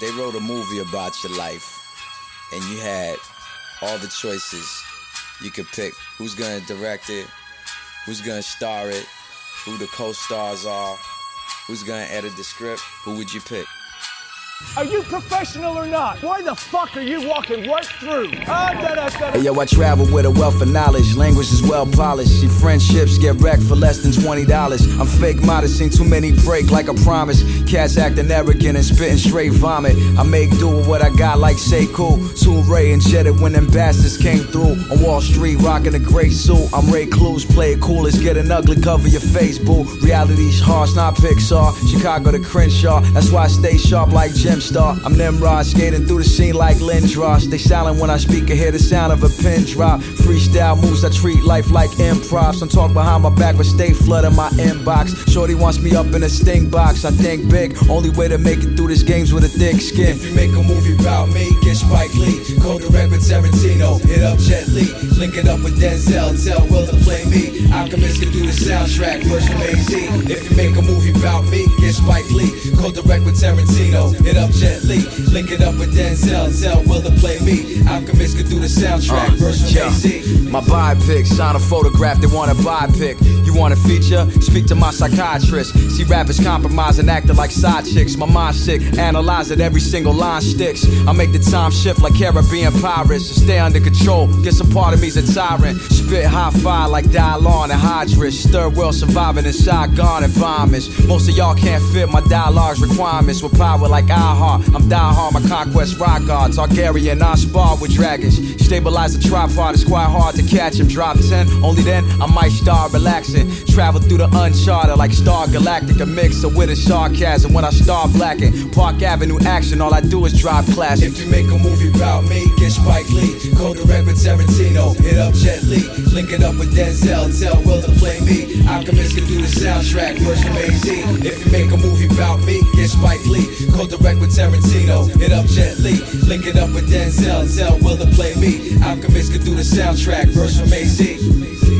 they wrote a movie about your life, and you had all the choices. You could pick who's gonna direct it, who's gonna star it, who the co-stars are, who's gonna edit the script. Who would you pick? Are you professional or not? Why the fuck are you walking right through? Ah, da, da, da. Hey, yo, I travel with a wealth of knowledge. Language is well polished. See, friendships get wrecked for less than $20. I'm fake modest, seen too many break like a promise. Cats acting arrogant and spitting straight vomit. I make do with what I got, like say cool. Two Ray and jetted when them bastards came through. On Wall Street, rocking a gray suit. I'm Ray Clues, play it cool. Let's get an ugly cover your face, boo. Reality's harsh, not Pixar. Chicago to Crenshaw. That's why I stay sharp like Jim Star. I'm Nimrod, skating through the scene like Lindros. They silent when I speak, I hear the sound of a pin drop. Freestyle moves, I treat life like improv. Some talk behind my back, but stay flooding my inbox. Shorty wants me up in a sting box. I think big, only way to make it through this game's with a thick skin. If you make a movie about me, get Spike Lee. Co-direct with Tarantino, hit up Jet Li. Link it up with Denzel, tell Will to play me. Alchemist can do the soundtrack, version AZ. If you make a movie about me, get Spike Lee. Co-direct with Tarantino, hit up Jet Li. Link it up with Denzel, tell Will to play me. Alchemist can do the soundtrack, uh, version Yeah. AZ. My biopic, sign a photograph, they want a biopic. You want a feature? Speak to my psychiatrist. See rappers compromising, acting like side chicks. My mind sick, analyze it, every single line sticks. I make the time shift like Caribbean pirates. Stay under control, get some part of me's a tyrant. Spit high fire like Dylon and Hydrus. Third world surviving in Saigon environments. Most of y'all can't fit my dialogue's requirements. With power like heart, I'm die hard, my conquest rock guard. Targaryen, I spar with dragons. Stabilize the tripod, it's quite hard to catch him. Drop 10, only then I might start relaxing. Travel through the uncharted like Star Galactic, a mix of wit and sarcasm. When I start blacking, Park Avenue action, all I do is drive classic. If you make a movie about me, get Spike Lee. Co-direct with Tarantino, hit up Jet Li. Link it up with Denzel, tell Will to play me. Alchemist can do the soundtrack, version AZ. If you make a movie about me, get Spike Lee. Co-direct with Tarantino, hit up Jet Li. Link it up with Denzel, tell Will to play me. Alchemist can do the soundtrack, version AZ.